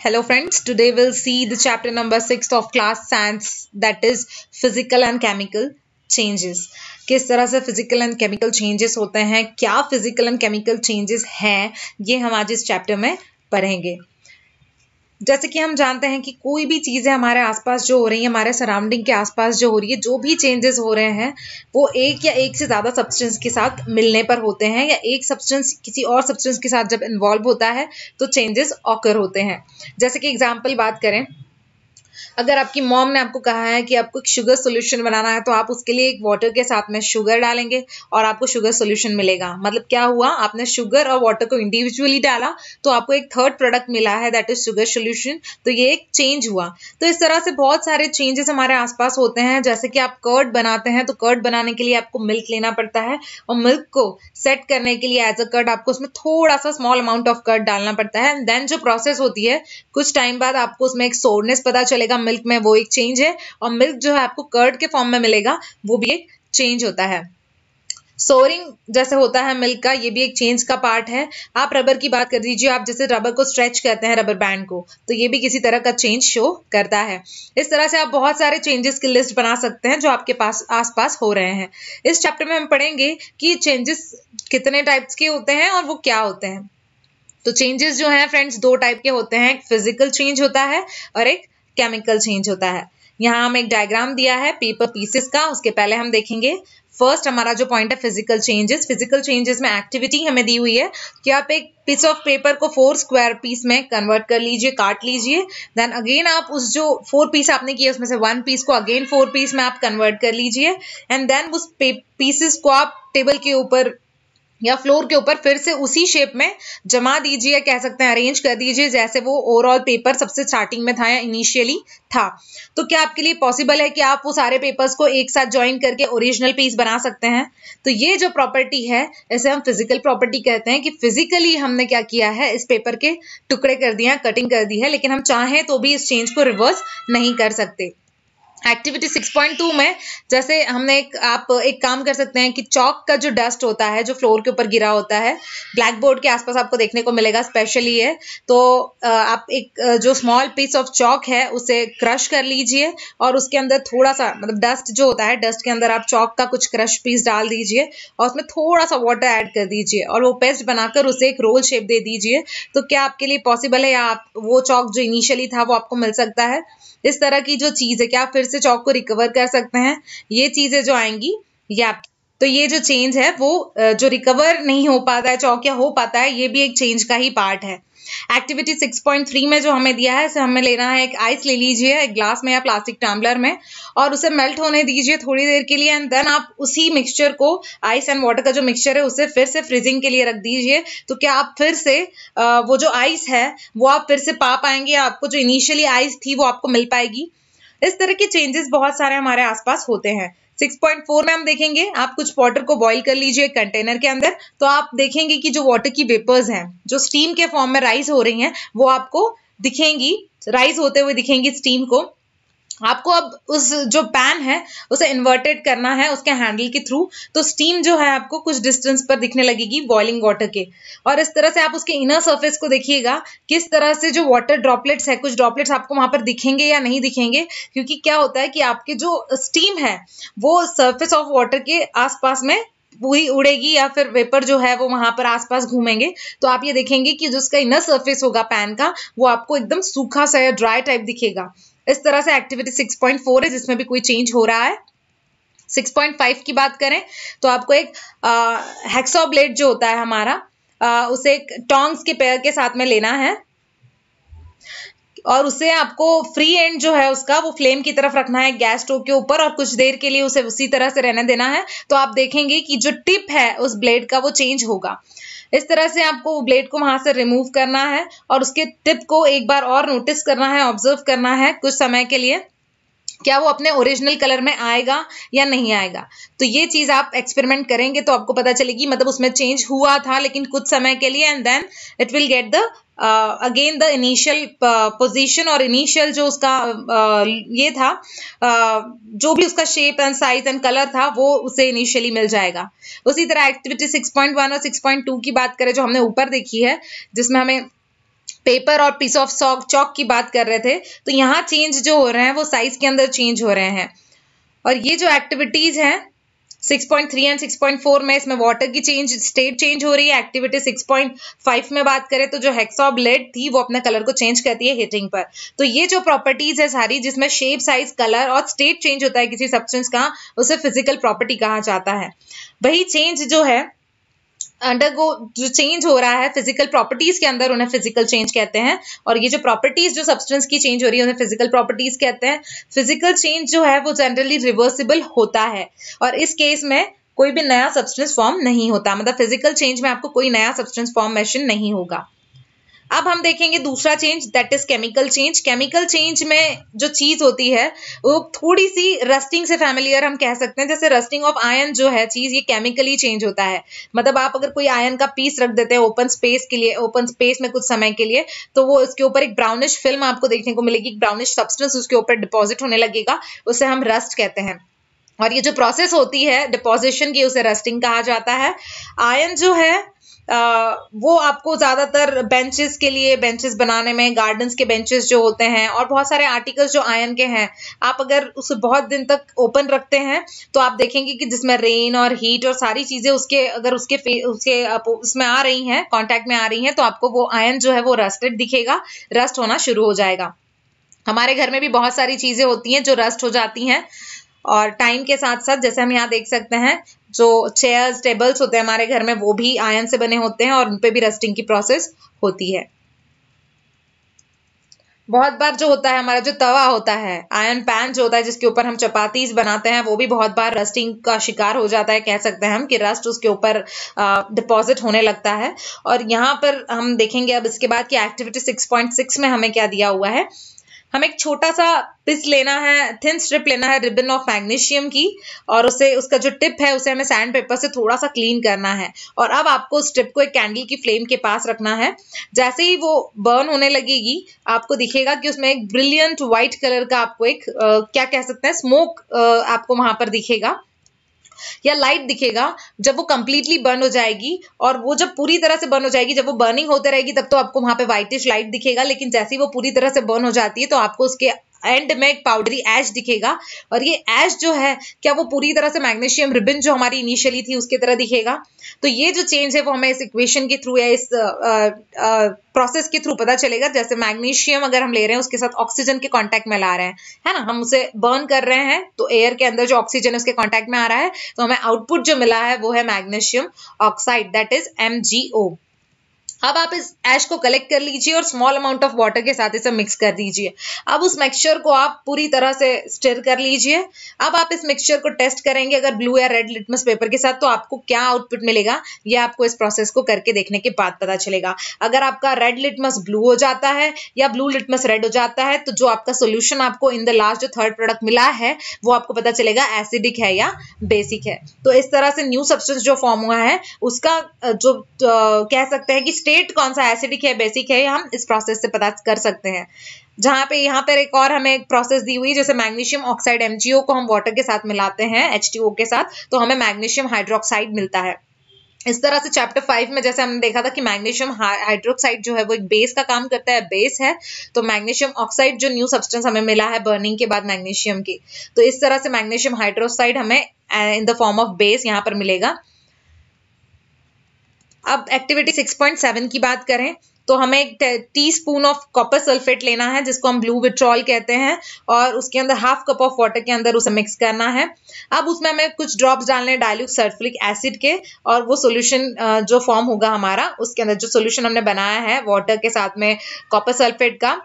Hello friends, today we'll see the chapter number 6 of class science that is physical and chemical changes. किस तरह से physical and chemical changes होते हैं क्या physical and chemical changes हैं ये हम आज इस चैप्टर में पढ़ेंगे जैसे कि हम जानते हैं कि कोई भी चीज़ें हमारे आसपास जो हो रही हैं, हमारे सराउंडिंग के आसपास जो हो रही है, जो भी चेंजेस हो रहे हैं, वो एक या एक से ज़्यादा सब्सटेंस के साथ मिलने पर होते हैं या एक सब्सटेंस किसी और सब्सटेंस के साथ जब इन्वॉल्व होता है तो चेंजेस ऑकर होते हैं। जैसे कि एग्ज़ाम्पल बात करें अगर आपकी मॉम ने आपको कहा है कि आपको एक शुगर सोल्यूशन बनाना है तो आप उसके लिए एक वाटर के साथ में शुगर डालेंगे और आपको शुगर सोल्यूशन मिलेगा। मतलब क्या हुआ? आपने शुगर और वाटर को इंडिविजुअली डाला तो आपको एक थर्ड प्रोडक्ट मिला है दैट इज़ शुगर सोल्यूशन तो ये एक चेंज हुआ। तो इस तरह से बहुत सारे चेंजेस हमारे आसपास होते हैं। जैसे कि आप कर्ड बनाते हैं तो कर्ड बनाने के लिए आपको मिल्क लेना पड़ता है और मिल्क को सेट करने के लिए एज अ कर्ड आपको उसमें थोड़ा सा स्मॉल अमाउंट ऑफ़ कर्ड डालना पड़ता है। देन जो प्रोसेस होती है, कुछ टाइम बाद आपको उसमें एक सोरनेस पता चलेगा मिल्क में वो एक चेंज है और मिल्क जो है आपको कर्ड के फॉर्म में मिलेगा, वो भी एक चेंज होता है। सोरिंग जैसे होता है मिल्क का, ये भी एक चेंज का पार्ट है। आप रबर की बात कर दीजिए, आप जैसे रबर को स्ट्रेच करते हैं रबर बैंड को तो ये भी किसी तरह का चेंज शो करता है। इस तरह से आप बहुत सारे चेंजेस की लिस्ट बना सकते हैं जो आपके पास, आसपास हो रहे हैं। इस चैप्टर में हम पढ़ेंगे कि चेंजेस कितने टाइप्स के होते हैं और वो क्या होते हैं। तो चेंजेस जो हैं फ्रेंड्स दो टाइप के होते हैं। एक फ़िज़िकल चेंज होता है और एक केमिकल चेंज होता है। यहाँ हम एक डायग्राम दिया है पेपर पीसेस का, उसके पहले हम देखेंगे। फ़र्स्ट हमारा जो पॉइंट है फ़िज़िकल चेंजेस फ़िज़िकल चेंजेस में एक्टिविटी हमें दी हुई है कि आप एक पीस ऑफ़ पेपर को फोर स्क्वायर पीस में कन्वर्ट कर लीजिए, काट लीजिए। देन अगेन आप उस जो फोर पीस आपने किया, उसमें से वन पीस को अगेन फोर पीस में आप कन्वर्ट कर लीजिए। एंड देन उस पीसेस को आप टेबल के ऊपर या फ्लोर के ऊपर फिर से उसी शेप में जमा दीजिए, कह सकते हैं अरेंज कर दीजिए, जैसे वो ओवरऑल पेपर सबसे स्टार्टिंग में था या इनिशियली था। तो क्या आपके लिए पॉसिबल है कि आप वो सारे पेपर्स को एक साथ ज्वाइन करके ओरिजिनल पीस बना सकते हैं? तो ये जो प्रॉपर्टी है, इसे हम फ़िज़िकल प्रॉपर्टी कहते हैं कि फिजिकली हमने क्या किया है, इस पेपर के टुकड़े कर दिए कटिंग कर दी है, लेकिन हम चाहें तो भी इस चेंज को रिवर्स नहीं कर सकते। एक्टिविटी 6.2 में, जैसे हमने एक, आप एक काम कर सकते हैं कि चौक का जो डस्ट होता है, जो फ्लोर के ऊपर गिरा होता है ब्लैक बोर्ड के आसपास आपको देखने को मिलेगा स्पेशली है तो आप एक जो स्मॉल पीस ऑफ़ चौक है, उसे क्रश कर लीजिए और उसके अंदर थोड़ा सा मतलब डस्ट जो होता है डस्ट के अंदर आप चौक का कुछ क्रश पीस डाल दीजिए और उसमें थोड़ा सा वाटर ऐड कर दीजिए और वो पेस्ट बनाकर उसे एक रोल शेप दे दीजिए। तो क्या आपके लिए पॉसिबल है या आप, वो चौक जो इनिशियली था, वो आपको मिल सकता है? इस तरह की जो चीज़ है, क्या फिर से चौक को रिकवर कर सकते हैं। ये चीज़ें जो आएँगी या तो ये जो चेंज है, वो जो रिकवर नहीं हो पाता है चौक या हो पाता है, ये भी एक चेंज का ही पार्ट है। एक्टिविटी 6.3 में जो हमें दिया है इसे हमें लेना है एक आइस ले लीजिए, एक ग्लास में या प्लास्टिक टम्बलर में, और उसे मेल्ट होने दीजिए थोड़ी देर के लिए एंड देन आप उसी मिक्सचर को आइस एंड वाटर का जो मिक्सचर है, उसे फिर से फ्रीजिंग के लिए रख दीजिए। तो क्या आप फिर से वो जो आइस है, वो आप फिर से पा पाएँगे आपको जो इनिशियली आइस थी, वो आपको मिल पाएगी? इस तरह के चेंजेस बहुत सारे हमारे आसपास होते हैं। 6.4 में हम देखेंगे, आप कुछ वाटर को बॉईल कर लीजिए कंटेनर के अंदर तो आप देखेंगे कि जो वाटर की वेपर्स हैं, जो स्टीम के फॉर्म में राइज हो रही हैं, वो आपको दिखेंगी राइज होते हुए दिखेंगी स्टीम को। आपको अब उस जो पैन है, उसे इन्वर्टेड करना है उसके हैंडल के थ्रू तो स्टीम जो है आपको कुछ डिस्टेंस पर दिखने लगेगी बॉइलिंग वाटर के। और इस तरह से आप उसके इनर सरफेस को देखिएगा, किस तरह से जो वाटर ड्रॉपलेट्स है, कुछ ड्रॉपलेट्स आपको वहाँ पर दिखेंगे या नहीं दिखेंगे, क्योंकि क्या होता है कि आपके जो स्टीम है, वो सर्फेस ऑफ़ वाटर के आसपास में पूरी उड़ेगी या फिर वेपर जो है वो वहाँ पर आसपास घूमेंगे। तो आप ये देखेंगे कि जो उसका इनर सरफेस होगा पैन का, वो आपको एकदम सूखा सा या ड्राई टाइप दिखेगा। इस तरह से एक्टिविटी 6.4 है जिसमें भी कोई चेंज हो रहा है। 6.5 की बात करें तो आपको एक हेक्सो ब्लेड जो होता है हमारा आ, उसे टोंग्स के पेयर के साथ में लेना है। और उसे आपको फ्री एंड जो है उसका, वो फ्लेम की तरफ़ रखना है गैस स्टोव के ऊपर और कुछ देर के लिए उसे उसी तरह से रहने देना है। तो आप देखेंगे कि जो टिप है उस ब्लेड का, वो चेंज होगा। इस तरह से आपको ब्लेड को वहाँ से रिमूव करना है और उसके टिप को एक बार और नोटिस करना है ऑब्ज़र्व करना है कुछ समय के लिए। क्या वो अपने ओरिजिनल कलर में आएगा या नहीं आएगा? तो ये चीज़ आप एक्सपेरिमेंट करेंगे तो आपको पता चलेगी मतलब उसमें चेंज हुआ था लेकिन कुछ समय के लिए and then it will get the again the initial position और इनिशियल जो उसका uh, ये था uh, जो भी उसका shape and size and colour था वो उसे इनिशियली मिल जाएगा। उसी तरह एक्टिविटी 6.1 और 6.2 की बात करें जो हमने ऊपर देखी है जिसमें हमें पेपर और पीस ऑफ़ सॉक चौक की बात कर रहे थे तो यहाँ चेंज जो हो रहे हैं, वो साइज़ के अंदर चेंज हो रहे हैं। और ये जो एक्टिविटीज़ हैं 6.3 एंड 6.4 में इसमें वाटर की चेंज स्टेट चेंज हो रही है एक्टिविटी 6.5 में बात करें तो जो हेक्सॉब लेड थी, वो अपने कलर को चेंज करती है हीटिंग पर। तो ये जो प्रॉपर्टीज़ है सारी, जिसमें शेप साइज़ कलर और स्टेट चेंज होता है किसी सब्सटेंस का, उसे फ़िज़िकल प्रॉपर्टी कहा जाता है। वही चेंज जो है अंडरगो जो चेंज हो रहा है फ़िज़िकल प्रॉपर्टीज़ के अंदर, उन्हें फ़िज़िकल चेंज कहते हैं। और ये जो प्रॉपर्टीज़ जो सब्सटेंस की चेंज हो रही है, उन्हें फ़िज़िकल प्रॉपर्टीज़ कहते हैं। फ़िज़िकल चेंज जो है, वो जनरली रिवर्सिबल होता है। और इस केस में कोई भी नया सब्सटेंस फॉर्म नहीं होता। मतलब फ़िज़िकल चेंज में आपको कोई नया सब्सटेंस फॉर्मेशन नहीं होगा। अब हम देखेंगे दूसरा change that is chemical change chemical change में जो चीज़ होती है, वो थोड़ी सी रस्टिंग से फैमिलियर हम कह सकते हैं. जैसे रस्टिंग ऑफ़ आयन जो है चीज़ ये केमिकली चेंज होता है. मतलब आप अगर कोई आयन का पीस रख देते हैं ओपन स्पेस के लिए ओपन स्पेस में कुछ समय के लिए तो वो उसके ऊपर एक ब्राउनिश फ़िल्म आपको देखने को मिलेगी. ब्राउनिश सब्सटेंस उसके ऊपर डिपॉजिट होने लगेगा. उसे हम रस्ट कहते हैं. और ये जो प्रोसेस होती है डिपोजिशन की उसे रस्टिंग कहा जाता है. आयन जो है वो आपको ज़्यादातर बेंचेस के लिए बेंचेस बनाने में गार्डन्स के बेंचेस जो होते हैं और बहुत सारे आर्टिकल्स जो आयन के हैं, आप अगर उसे बहुत दिन तक ओपन रखते हैं तो आप देखेंगे कि जिसमें रेन और हीट और सारी चीज़ें उसके, अगर उसके उसके उसमें आ रही हैं कॉन्टैक्ट में आ रही हैं तो आपको वो आयन जो है वो रस्टेड दिखेगा रस्ट होना शुरू हो जाएगा। हमारे घर में भी बहुत सारी चीज़ें होती हैं जो रस्ट हो जाती हैं। और टाइम के साथ साथ, जैसे हम यहाँ देख सकते हैं, जो चेयर्स टेबल्स होते हैं हमारे घर में, वो भी आयन से बने होते हैं और उन पे भी रस्टिंग की प्रोसेस होती है। बहुत बार जो होता है, हमारा जो तवा होता है आयन पैन जो होता है, जिसके ऊपर हम चपातीज बनाते हैं, वो भी बहुत बार रस्टिंग का शिकार हो जाता है, कह सकते हैं हम कि रस्ट उसके ऊपर डिपॉजिट होने लगता है। और यहाँ पर हम देखेंगे अब इसके बाद की एक्टिविटी 6.6 में हमें क्या दिया हुआ है। हमें एक छोटा सा पिस लेना है थिन स्ट्रिप लेना है रिबन ऑफ़ मैग्नीशियम की और उसे उसका जो टिप है उसे हमें सैंड पेपर से थोड़ा सा क्लीन करना है। और अब आपको उस स्ट्रिप को एक कैंडल की फ्लेम के पास रखना है। जैसे ही वो बर्न होने लगेगी आपको दिखेगा कि उसमें एक ब्रिलियंट व्हाइट कलर का आपको एक आ, क्या कह सकते हैं स्मोक आपको वहाँ पर दिखेगा। या लाइट दिखेगा, जब वो कंप्लीटली बर्न हो जाएगी और वो जब पूरी तरह से बर्न हो जाएगी, जब वो बर्निंग होते रहेगी, तब तो आपको वहाँ पे व्हाइटिश लाइट दिखेगा, लेकिन जैसे ही वो पूरी तरह से बर्न हो जाती है तो आपको उसके एंड में एक पाउडरी एश दिखेगा। और ये एश जो है, क्या वो पूरी तरह से मैग्नीशियम रिबन जो हमारी इनिशियली थी, उसकी तरह दिखेगा? तो ये जो चेंज है, वो हमें इस इक्वेशन के थ्रू या इस प्रोसेस के थ्रू पता चलेगा। जैसे मैग्नीशियम अगर हम ले रहे हैं, उसके साथ ऑक्सीजन के कांटेक्ट में ला रहे हैं, है ना? हम उसे बर्न कर रहे हैं तो एयर के अंदर जो ऑक्सीजन उसके कांटेक्ट में आ रहा है। तो हमें आउटपुट जो मिला है, वो है magnesium oxide that is M अब आप इस ऐश को कलेक्ट कर लीजिए और स्मॉल अमाउंट ऑफ़ वाटर के साथ इसे मिक्स कर दीजिए। अब उस मिक्सचर को आप पूरी तरह से स्टिर कर लीजिए। अब आप इस मिक्सचर को टेस्ट करेंगे अगर ब्लू या रेड लिटमस पेपर के साथ तो आपको क्या आउटपुट मिलेगा? ये आपको इस प्रोसेस को करके देखने के बाद पता चलेगा। अगर आपका रेड लिटमस ब्लू हो जाता है या ब्लू लिटमस रेड हो जाता है तो जो आपका सोल्यूशन आपको इन द लास्ट जो थर्ड प्रोडक्ट मिला है, वो आपको पता चलेगा एसिडिक है या बेसिक है। तो इस तरह से न्यू सब्सटेंस जो फॉर्म हुआ है, उसका जो कह सकते हैं कि स्टेट कौन सा एसिडिक है बेसिक है, हम इस प्रोसेस से पता कर सकते हैं। जहाँ पे, यहाँ पर एक और हमें एक प्रोसेस दी हुई, जैसे मैग्नीशियम ऑक्साइड एमजीओ को हम वाटर के साथ मिलाते हैं एच के साथ तो हमें मैग्नीशियम हाइड्रोक्साइड मिलता है। इस तरह से चैप्टर फाइव में जैसे हमने देखा था कि मैग्नीशियम हाइड्रोक्साइड जो है, वो एक बेस का काम करता है बेस है तो मैग्नीशियम ऑक्साइड जो न्यू सब्सटेंस हमें मिला है बर्निंग के बाद मैग्नीशियम की तो इस तरह से मैग्नीशियम हाइड्रोक्साइड हमें in the form of base यहाँ पर मिलेगा। अब एक्टिविटी 6.7 की बात करें तो हमें एक teaspoon of copper sulphate लेना है, जिसको हम ब्लू विट्रॉल कहते हैं, और उसके अंदर हाफ़ कप ऑफ़ वाटर के अंदर उसे मिक्स करना है। अब उसमें हमें कुछ ड्रॉप्स डालने हैं डायल्यूट सल्फ्रिक एसिड के, और वो सोल्यूशन जो फॉर्म होगा हमारा, उसके अंदर जो सोल्यूशन हमने बनाया है वाटर के साथ में कॉपर सल्फेट का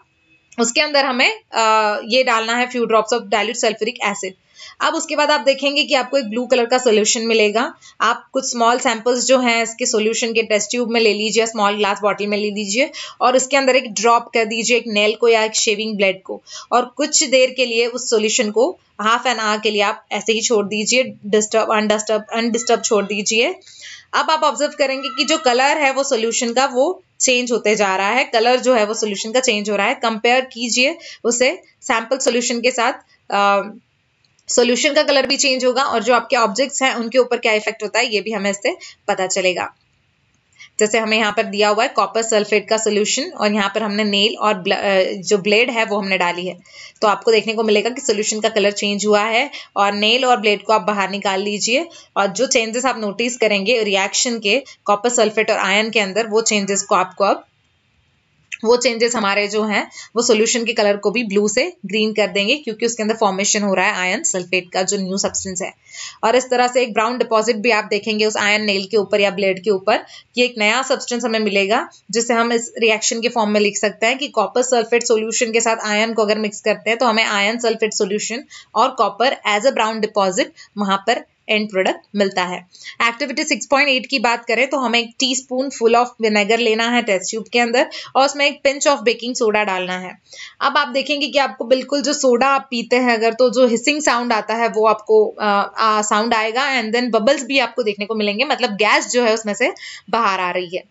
उसके अंदर हमें आ, ये डालना है few drops of dilute sulphuric acid अब उसके बाद आप देखेंगे कि आपको एक ब्लू कलर का सोल्यूशन मिलेगा. आप कुछ स्मॉल सैंपल्स जो हैं इसके सोल्यूशन के टेस्ट ट्यूब में ले लीजिए स्मॉल ग्लास बॉटल में ले लीजिए और उसके अंदर एक ड्रॉप कर दीजिए एक नेल को या एक शेविंग ब्लेड को. और कुछ देर के लिए उस सोल्यूशन को हाफ़ एन आवर के लिए आप ऐसे ही छोड़ दीजिए डिस्टर्ब अनडिस्टर्ब अनडिस्टर्ब छोड़ दीजिए. अब आप ऑब्ज़र्व करेंगे कि जो कलर है वो सोल्यूशन का वो चेंज होते जा रहा है कलर जो है वो सोल्यूशन का चेंज हो रहा है। कंपेयर कीजिए उसे सैंपल सोल्यूशन के साथ। सोल्यूशन का कलर भी चेंज होगा और जो आपके ऑब्जेक्ट्स हैं, उनके ऊपर क्या इफ़ेक्ट होता है, ये भी हमें इससे पता चलेगा। जैसे हमें यहाँ पर दिया हुआ है कॉपर सल्फेट का सोल्यूशन और यहाँ पर हमने नेल और जो ब्लेड है वो हमने डाली है। तो आपको देखने को मिलेगा कि सोल्यूशन का कलर चेंज हुआ है और नेल और ब्लेड को आप बाहर निकाल लीजिए और जो चेंजेस आप नोटिस करेंगे रिएक्शन के कॉपर सल्फेट और आयन के अंदर वो चेंजेस को आपको अब वो चेंजेस हमारे जो हैं, वो सोल्यूशन के कलर को भी ब्लू से ग्रीन कर देंगे, क्योंकि उसके अंदर फॉर्मेशन हो रहा है आयन सल्फेट का, जो न्यू सब्सटेंस है। और इस तरह से एक ब्राउन डिपॉजिट भी आप देखेंगे उस आयन नेल के ऊपर या ब्लेड के ऊपर, कि एक नया सब्सटेंस हमें मिलेगा, जिसे हम इस रिएक्शन के फॉर्म में लिख सकते हैं कि कॉपर सल्फेट सोल्यूशन के साथ आयन को अगर मिक्स करते हैं तो हमें आयन सल्फेट सोल्यूशन और copper as a brown deposit वहाँ पर एंड प्रोडक्ट मिलता है। एक्टिविटी 6.8 की बात करें तो हमें एक टीस्पून फुल ऑफ़ विनेगर लेना है टेस्ट ट्यूब के अंदर और उसमें एक पिंच ऑफ़ बेकिंग सोडा डालना है। अब आप देखेंगे कि आपको बिल्कुल जो सोडा आप पीते हैं, अगर तो जो हिसिंग साउंड आता है वो आपको साउंड आएगा एंड देन बबल्स भी आपको देखने को मिलेंगे मतलब गैस जो है उसमें से बाहर आ रही है।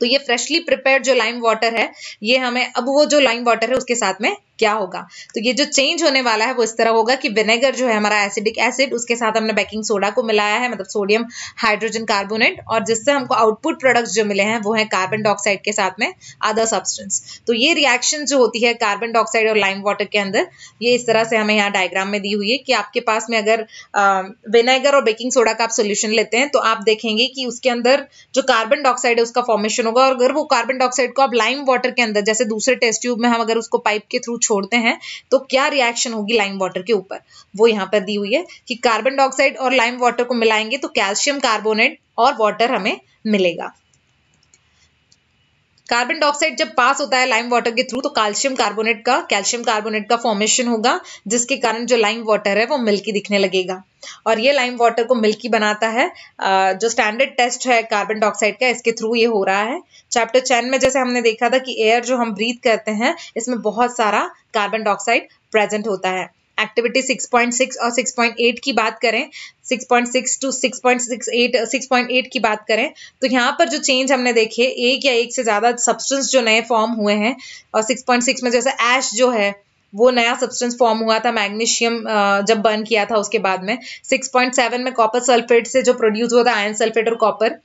तो ये फ्रेशली प्रिपेयर्ड जो लाइम वाटर है, ये हमें, अब वो जो लाइम वाटर है उसके साथ में क्या होगा? तो ये जो चेंज होने वाला है, वो इस तरह होगा कि विनेगर जो है, हमारा एसिडिक एसिड उसके साथ हमने बेकिंग सोडा को मिलाया है मतलब सोडियम हाइड्रोजन कार्बोनेट और जिससे हमको आउटपुट प्रोडक्ट्स जो मिले हैं, वो है कार्बन डाइऑक्साइड के साथ में अदर सब्सटेंस तो ये रिएक्शन जो होती है कार्बन डाइऑक्साइड और लाइम वाटर के अंदर, ये इस तरह से हमें यहाँ डायग्राम में दी हुई है कि आपके पास में अगर विनेगर और बेकिंग सोडा का आप सोल्यूशन लेते हैं तो आप देखेंगे कि उसके अंदर जो कार्बन डाइऑक्साइड है, उसका फॉर्मेशन होगा, और अगर वो कार्बन डाइऑक्साइड को आप लाइम वाटर के अंदर, जैसे दूसरे टेस्ट ट्यूब में हम अगर उसको पाइप के थ्रू छोड़ते हैं तो क्या रिएक्शन होगी लाइम वाटर के ऊपर? वो यहाँ पर दी हुई है कि कार्बन डाइऑक्साइड और लाइम वाटर को मिलाएँगे तो कैल्शियम कार्बोनेट और वाटर हमें मिलेगा। कार्बन डाइऑक्साइड जब पास होता है लाइम वाटर के थ्रू तो कैल्शियम कार्बोनेट का कैल्शियम कार्बोनेट का फॉर्मेशन होगा, जिसके कारण जो लाइम वाटर है, वो मिल्की दिखने लगेगा। और ये लाइम वाटर को मिल्की बनाता है। जो स्टैंडर्ड टेस्ट है कार्बन डाइऑक्साइड का, इसके थ्रू ये हो रहा है। चैप्टर टेन में जैसे हमने देखा था कि एयर जो हम ब्रीथ करते हैं, इसमें बहुत सारा कार्बन डाइऑक्साइड प्रेजेंट होता है। एक्टिविटी 6.6 और 6.8 की बात करें 6.6 टू 6.68 6.8 की बात करें तो यहाँ पर जो चेंज हमने देखे एक या एक से ज़्यादा सब्सटेंस जो नए फॉर्म हुए हैं, और 6.6 में जैसे ऐश जो है, वो नया सब्सटेंस फॉर्म हुआ था मैग्नीशियम जब बर्न किया था उसके बाद में 6.7 में कॉपर सल्फेट से जो प्रोड्यूस हुआ था आयन सल्फेट और कॉपर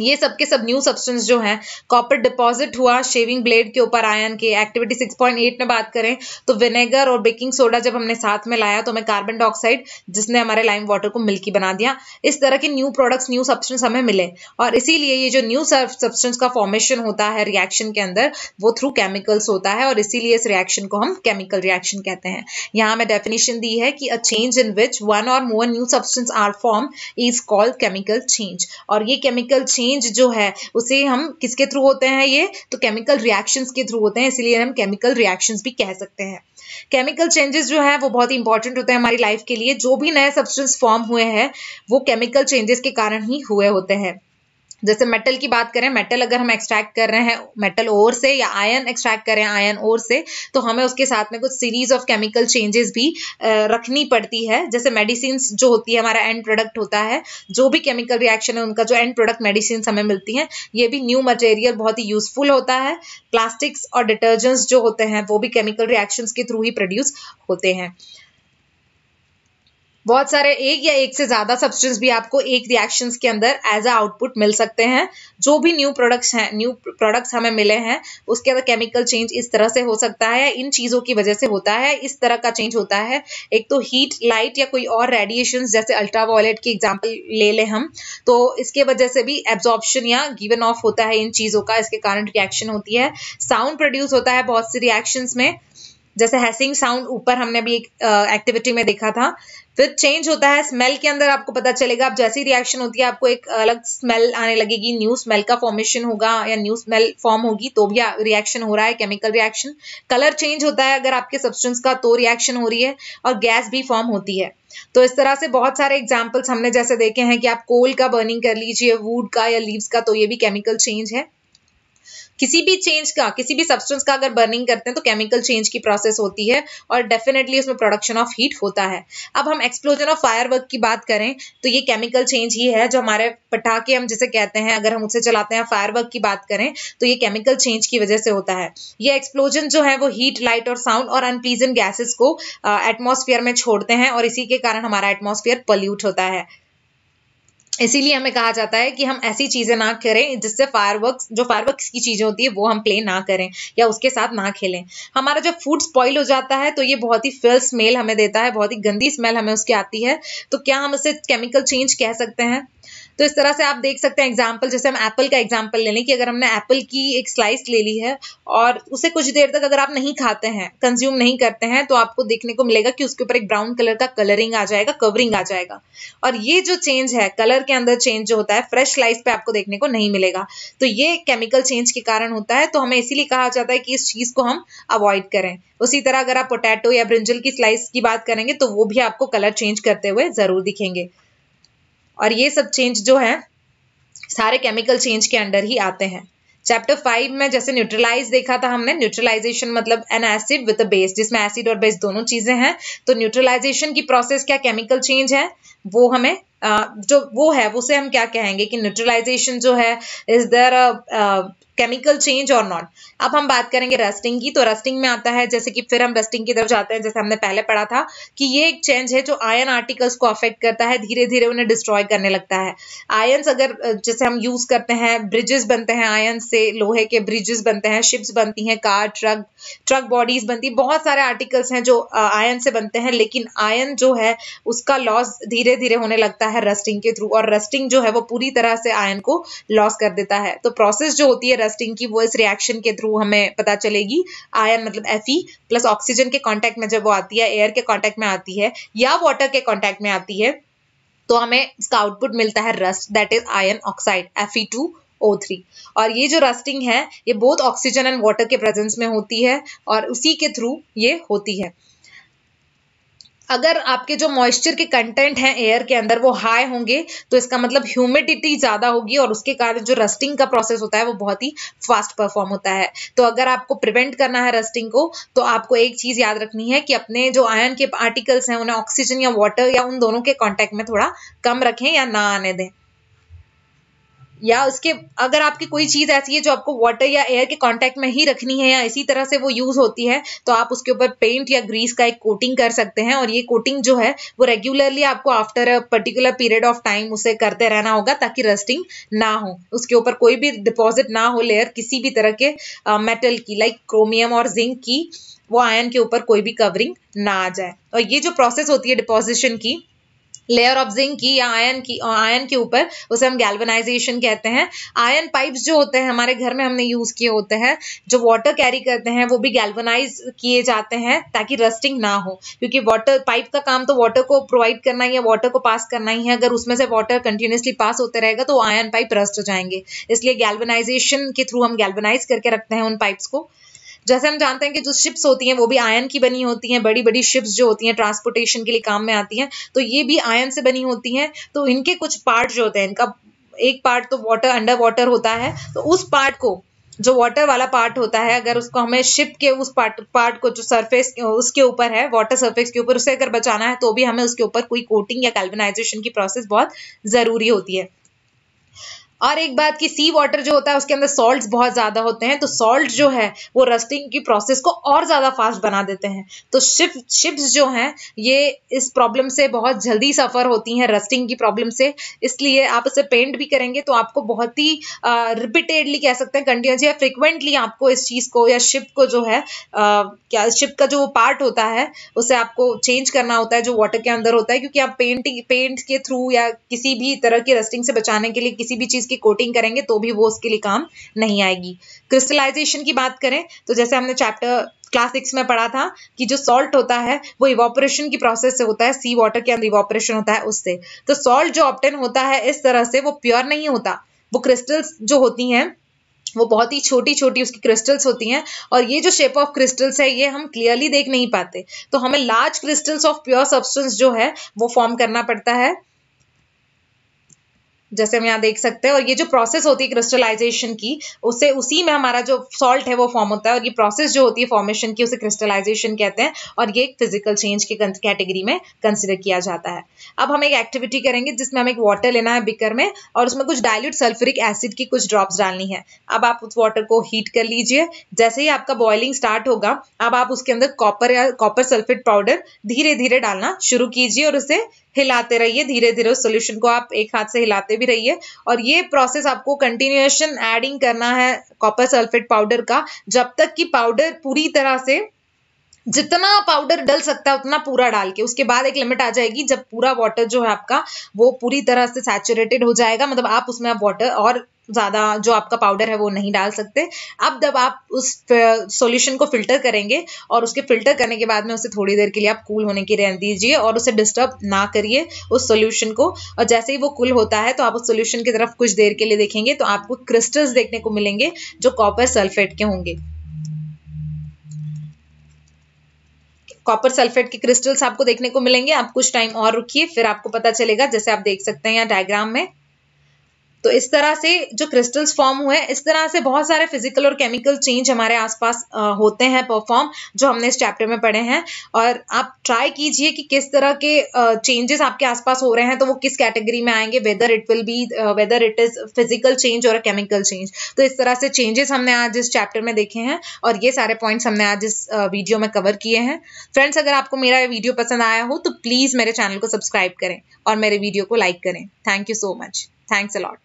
ये सब के सब न्यू सब्सटेंस जो हैं कॉपर डिपॉजिट हुआ शेविंग ब्लेड के ऊपर आयन के एक्टिविटी 6.8 में बात करें तो विनेगर और बेकिंग सोडा जब हमने साथ में लाया तो हमें कार्बन डाइऑक्साइड जिसने हमारे लाइम वाटर को मिल्की बना दिया, इस तरह के न्यू प्रोडक्ट्स न्यू सब्सटेंस हमें मिले। और इसीलिए ये जो न्यू सब्सटेंस का फॉर्मेशन होता है रिएक्शन के अंदर, वो थ्रू केमिकल्स होता है और इसीलिए इस रिएक्शन को हम केमिकल रिएक्शन कहते हैं। यहाँ हमें डेफिनेशन दी है कि a change in which one और more new substance are form is called chemical change और ये केमिकल चेंज चेंज जो है, उसे हम किसके थ्रू होते हैं ये? तो केमिकल रिएक्शंस के थ्रू होते हैं, इसलिए हम केमिकल रिएक्शंस भी कह सकते हैं। केमिकल चेंजेस जो है, वो बहुत ही इंपॉर्टेंट होते हैं हमारी लाइफ के लिए। जो भी नए सब्सटेंस फॉर्म हुए हैं, वो केमिकल चेंजेस के कारण ही हुए होते हैं। जैसे मेटल की बात करें मेटल अगर हम एक्सट्रैक्ट कर रहे हैं मेटल ओर से या आयन एक्सट्रैक्ट करें आयन ओर से तो हमें उसके साथ में कुछ सीरीज़ ऑफ़ केमिकल चेंजेस भी रखनी पड़ती है। जैसे मेडिसिन जो होती है, हमारा एंड प्रोडक्ट होता है, जो भी केमिकल रिएक्शन है, उनका जो एंड प्रोडक्ट मेडिसिन हमें मिलती हैं, ये भी न्यू मटेरियल बहुत ही यूजफुल होता है। प्लास्टिक्स और डिटर्जेंट्स जो होते हैं, वो भी केमिकल रिएक्शंस के थ्रू ही प्रोड्यूस होते हैं। बहुत सारे एक या एक से ज़्यादा सब्सटेंस भी आपको एक रिएक्शंस के अंदर एज अ आउटपुट मिल सकते हैं। जो भी न्यू प्रोडक्ट्स हैं न्यू प्रोडक्ट्स हमें मिले हैं, उसके अंदर केमिकल चेंज इस तरह से हो सकता है, इन चीज़ों की वजह से होता है, इस तरह का चेंज होता है। एक तो हीट लाइट या कोई और रेडिएशन जैसे अल्ट्रावायलेट की एग्ज़ाम्पल ले लें हम तो इसके वजह से भी एब्जॉर्प्शन या गिवन ऑफ़ होता है इन चीज़ों का, इसके कारण रिएक्शन होती है। साउंड प्रोड्यूस होता है बहुत सी रिएक्शंस में, जैसे हैसिंग साउंड ऊपर हमने भी एक एक्टिविटी में देखा था। फिर चेंज होता है स्मेल के अंदर आपको पता चलेगा। अब जैसी रिएक्शन होती है, आपको एक अलग स्मेल आने लगेगी। न्यू स्मेल का फॉर्मेशन होगा या न्यू स्मेल फॉर्म होगी तो भी रिएक्शन हो रहा है केमिकल रिएक्शन कलर चेंज होता है अगर आपके सब्सटेंस का तो रिएक्शन हो रही है और गैस भी फॉर्म होती है। तो इस तरह से बहुत सारे एग्जाम्पल्स हमने जैसे देखे हैं कि आप कोल का बर्निंग कर लीजिए वुड का या लीव्स का तो ये भी केमिकल चेंज है। किसी भी चेंज का, किसी भी सब्सटेंस का अगर बर्निंग करते हैं तो केमिकल चेंज की प्रोसेस होती है और डेफिनेटली उसमें प्रोडक्शन ऑफ़ हीट होता है। अब हम एक्सप्लोजन ऑफ़ फायर वर्क की बात करें तो ये केमिकल चेंज ही है जो हमारे पटाखे, हम जिसे कहते हैं, अगर हम उसे चलाते हैं फायर वर्क की बात करें तो ये केमिकल चेंज की वजह से होता है। ये एक्सप्लोजन जो है वो हीट लाइट और साउंड और अनप्लीजेंट गैसेस को एटमोसफियर में छोड़ते हैं और इसी के कारण हमारा एटमोसफियर पल्यूट होता है। इसीलिए हमें कहा जाता है कि हम ऐसी चीज़ें ना करें जिससे फायरवर्क्स जो फायरवर्क्स की चीज़ें होती है, वो हम प्ले ना करें या उसके साथ ना खेलें। हमारा जब फ़ूड स्पॉइल हो जाता है तो ये बहुत ही फिल स्मेल हमें देता है, बहुत ही गंदी स्मेल हमें उसकी आती है। तो क्या हम उसे केमिकल चेंज कह सकते हैं? तो इस तरह से आप देख सकते हैं एग्ज़ाम्पल जैसे हम एप्पल का एग्ज़ाम्पल ले लें कि अगर हमने एप्पल की एक स्लाइस ले ली है और उसे कुछ देर तक अगर आप नहीं खाते हैं कंज्यूम नहीं करते हैं तो आपको देखने को मिलेगा कि उसके ऊपर एक ब्राउन कलर का कलरिंग आ जाएगा कवरिंग आ जाएगा। और ये जो चेंज है कलर के अंदर चेंज जो होता है फ्रेश स्लाइस पे आपको देखने को नहीं मिलेगा। तो ये केमिकल चेंज के कारण होता है तो हमें इसीलिए कहा जाता है कि इस चीज़ को हम अवॉइड करें। उसी तरह अगर आप पोटैटो या ब्रिंजल की स्लाइस की बात करेंगे तो वो भी आपको कलर चेंज करते हुए ज़रूर दिखेंगे। और ये सब चेंज जो है, सारे केमिकल चेंज के अंडर ही आते हैं। चैप्टर फाइव में जैसे न्यूट्रलाइज देखा था हमने न्यूट्रलाइजेशन मतलब an acid with a base जिसमें एसिड और बेस दोनों चीज़ें हैं तो न्यूट्रलाइजेशन की प्रोसेस क्या केमिकल चेंज है? वो हमें जो वो है, उसे हम क्या कहेंगे कि न्यूट्रलाइजेशन जो है इज़ देयर केमिकल चेंज और नॉट अब हम बात करेंगे रस्टिंग की तो रस्टिंग में आता है, जैसे कि फिर हम रस्टिंग की तरफ़ जाते हैं, जैसे हमने पहले पढ़ा था, कि ये एक चेंज है जो आयन आर्टिकल्स को अफेक्ट करता है धीरे धीरे उन्हें डिस्ट्रॉय करने लगता है। आयन्स अगर जैसे हम यूज़ करते हैं ब्रिजेस बनते हैं आयन से लोहे के ब्रिजेस बनते हैं शिप्स बनती हैं कार ट्रक ट्रक बॉडीज बनती बहुत सारे आर्टिकल्स हैं जो आयन से बनते हैं, लेकिन आयन जो है, उसका लॉस धीरे धीरे होने लगता है रस्टिंग के थ्रू और रस्टिंग जो है, वो पूरी तरह से आयन को लॉस कर देता है। तो प्रोसेस जो होती है रस्टिंग की, वो इस रिएक्शन के थ्रू हमें पता चलेगी। आयन मतलब एफ़ प्लस ऑक्सीजन के कॉन्टेक्ट में जब वो आती है एयर के कॉन्टेक्ट में आती है, या वाटर के कॉन्टेक्ट में आती है तो हमें इसका आउटपुट मिलता है rust that is iron oxide F two O3 और ये जो रस्टिंग है, ये बोथ ऑक्सीजन एंड वाटर के प्रेजेंस में होती है, और उसी के थ्रू ये होती है। अगर आपके जो मॉइस्चर के कंटेंट हैं एयर के अंदर वो हाई होंगे तो इसका मतलब ह्यूमिडिटी ज़्यादा होगी और उसके कारण जो रस्टिंग का प्रोसेस होता है, वो बहुत ही फास्ट परफॉर्म होता है। तो अगर आपको प्रिवेंट करना है रस्टिंग को तो आपको एक चीज़ याद रखनी है कि अपने जो आयन के आर्टिकल्स हैं, उन्हें ऑक्सीजन या वाटर या उन दोनों के कॉन्टैक्ट में थोड़ा कम रखें या ना आने दें। या उसके, अगर आपकी कोई चीज़ ऐसी है जो आपको वाटर या एयर के कांटेक्ट में ही रखनी है या इसी तरह से वो यूज़ होती है तो आप उसके ऊपर पेंट या ग्रीस का एक कोटिंग कर सकते हैं और ये कोटिंग जो है, वो रेगुलरली आपको after a particular period of time उसे करते रहना होगा ताकि रस्टिंग ना हो। उसके ऊपर कोई भी डिपॉजिट ना हो लेयर किसी भी तरह के मेटल की लाइक क्रोमियम और जिंक की, वो आयन के ऊपर कोई भी कवरिंग ना आ जाए। और ये जो प्रोसेस होती है डिपोजिशन की लेयर ऑफ़ जिंक की या आयन की आयन के ऊपर, उसे हम गैल्वनाइजेशन कहते हैं। आयन पाइप्स जो होते हैं, हमारे घर में हमने यूज़ किए होते हैं, जो वाटर कैरी करते हैं, वो भी गैल्वनाइज किए जाते हैं ताकि रस्टिंग ना हो। क्योंकि वाटर पाइप का काम तो वाटर को प्रोवाइड करना ही है वाटर को पास करना ही है। अगर उसमें से वाटर कंटिन्यूसली पास होते रहेगा तो आयन पाइप रस्ट हो जाएँगे। इसलिए गैल्वनाइजेशन के थ्रू हम गैल्वनाइज करके रखते हैं उन पाइप्स को। जैसे हम जानते हैं कि जो शिप्स होती हैं, वो भी आयन की बनी होती हैं बड़ी बड़ी शिप्स जो होती हैं ट्रांसपोर्टेशन के लिए काम में आती हैं तो ये भी आयन से बनी होती हैं तो इनके कुछ पार्ट जो होते हैं, इनका एक पार्ट तो वाटर अंडर वाटर होता है तो उस पार्ट को, जो वाटर वाला पार्ट होता है, अगर उसको हमें शिप के उस पार्ट पार्ट को जो सरफेस उसके ऊपर है वाटर सरफेस के ऊपर उसे अगर बचाना है तो भी हमें उसके ऊपर कोई कोटिंग या कैल्विनाइजेशन की प्रोसेस बहुत ज़रूरी होती है। और एक बात कि सी वाटर जो होता है उसके अंदर सॉल्ट्स बहुत ज़्यादा होते हैं तो सॉल्ट जो है वो रस्टिंग की प्रोसेस को और ज़्यादा फास्ट बना देते हैं। तो शिप शिप्स जो हैं ये इस प्रॉब्लम से बहुत जल्दी सफ़र होती हैं रस्टिंग की प्रॉब्लम से। इसलिए आप इसे पेंट भी करेंगे तो आपको बहुत ही रिपीटेडली कह सकते हैं कंटिन्यूसली या फ्रिक्वेंटली आपको इस चीज़ को या शिप को जो है आ, क्या शिप का जो पार्ट होता है उसे आपको चेंज करना होता है जो वाटर के अंदर होता है क्योंकि आप पेंटिंग पेंट के थ्रू या किसी भी तरह की रस्टिंग से बचाने के लिए किसी भी चीज़ की कोटिंग करेंगे तो भी वो उसके लिए काम नहीं आएगी। क्रिस्टलाइजेशन की बात करें तो जैसे हमने चैप्टर क्लास सिक्स में पढ़ा था कि जो सॉल्ट होता है, वो इवोपरेशन की प्रोसेस से होता है सी वाटर के अंदर इवोपरेशन होता है उससे। तो सॉल्ट जो ऑप्टेन होता है, इस तरह से वो प्योर नहीं होता। वो क्रिस्टल्स जो होती हैं, वो बहुत ही छोटी छोटी उसकी क्रिस्टल्स होती हैं, और ये जो शेप ऑफ़ क्रिस्टल्स है, ये हम क्लियरली देख नहीं पाते। तो हमें large crystals of pure substance जो है, वो फॉर्म करना पड़ता है। जैसे हम यहाँ देख सकते हैं, और ये जो प्रोसेस होती है क्रिस्टलाइजेशन की, उसे उसी में हमारा जो सॉल्ट है वो फॉर्म होता है, और ये प्रोसेस जो होती है फॉर्मेशन की, उसे क्रिस्टलाइजेशन कहते हैं, और ये एक फ़िज़िकल चेंज की कैटेगरी में कंसिडर किया जाता है। अब हम एक एक्टिविटी करेंगे, जिसमें हमें एक वाटर लेना है बिकर में, और उसमें कुछ डायल्यूट सल्फरिक एसिड की कुछ ड्रॉप्स डालनी है। अब आप उस वाटर को हीट कर लीजिए। जैसे ही आपका बॉइलिंग स्टार्ट होगा, अब आप उसके अंदर कॉपर या कॉपर सल्फेट पाउडर धीरे धीरे डालना शुरू कीजिए, और उसे हिलाते रहिए धीरे धीरे उस सोल्यूशन को आप एक हाथ से हिलाते भी रहिए। और ये प्रोसेस आपको कंटिन्यूएशन एडिंग करना है कॉपर सल्फेट पाउडर का। जब तक कि पाउडर पूरी तरह से जितना पाउडर डल सकता है, उतना पूरा डाल के। उसके बाद एक लिमिट आ जाएगी, जब पूरा वाटर जो है आपका, वो पूरी तरह से सैचुरेटेड हो जाएगा। मतलब आप उसमें आप वाटर और ज़्यादा जो आपका पाउडर है वो नहीं डाल सकते। अब जब आप उस सॉल्यूशन को फ़िल्टर करेंगे और उसके फ़िल्टर करने के बाद में उसे थोड़ी देर के लिए आप कूल होने की रहने दीजिए और उसे डिस्टर्ब ना करिए उस सॉल्यूशन को। और जैसे ही वो कूल होता है तो आप उस सॉल्यूशन की तरफ़ कुछ देर के लिए देखेंगे तो आपको क्रिस्टल्स देखने को मिलेंगे जो कॉपर सल्फेट के होंगे। कॉपर सल्फेट के क्रिस्टल्स आपको देखने को मिलेंगे। आप कुछ टाइम और रुकिए, फिर आपको पता चलेगा, जैसे आप देख सकते हैं यहाँ डायग्राम में। तो इस तरह से जो क्रिस्टल्स फॉर्म हुए इस तरह से बहुत सारे फ़िज़िकल और केमिकल चेंज हमारे आसपास होते हैं परफॉर्म जो हमने इस चैप्टर में पढ़े हैं। और आप ट्राई कीजिए कि किस तरह के चेंजेस आपके आसपास हो रहे हैं तो वो किस कैटेगरी में आएँगे whether it will be whether it is physical change और केमिकल चेंज तो इस तरह से चेंजेस हमने आज इस चैप्टर में देखे हैं, और ये सारे पॉइंट्स हमने आज इस वीडियो में कवर किए हैं। फ्रेंड्स अगर आपको मेरा वीडियो पसंद आया हो तो प्लीज़ मेरे चैनल को सब्सक्राइब करें, और मेरे वीडियो को लाइक करें। Thank you so much thanks a lot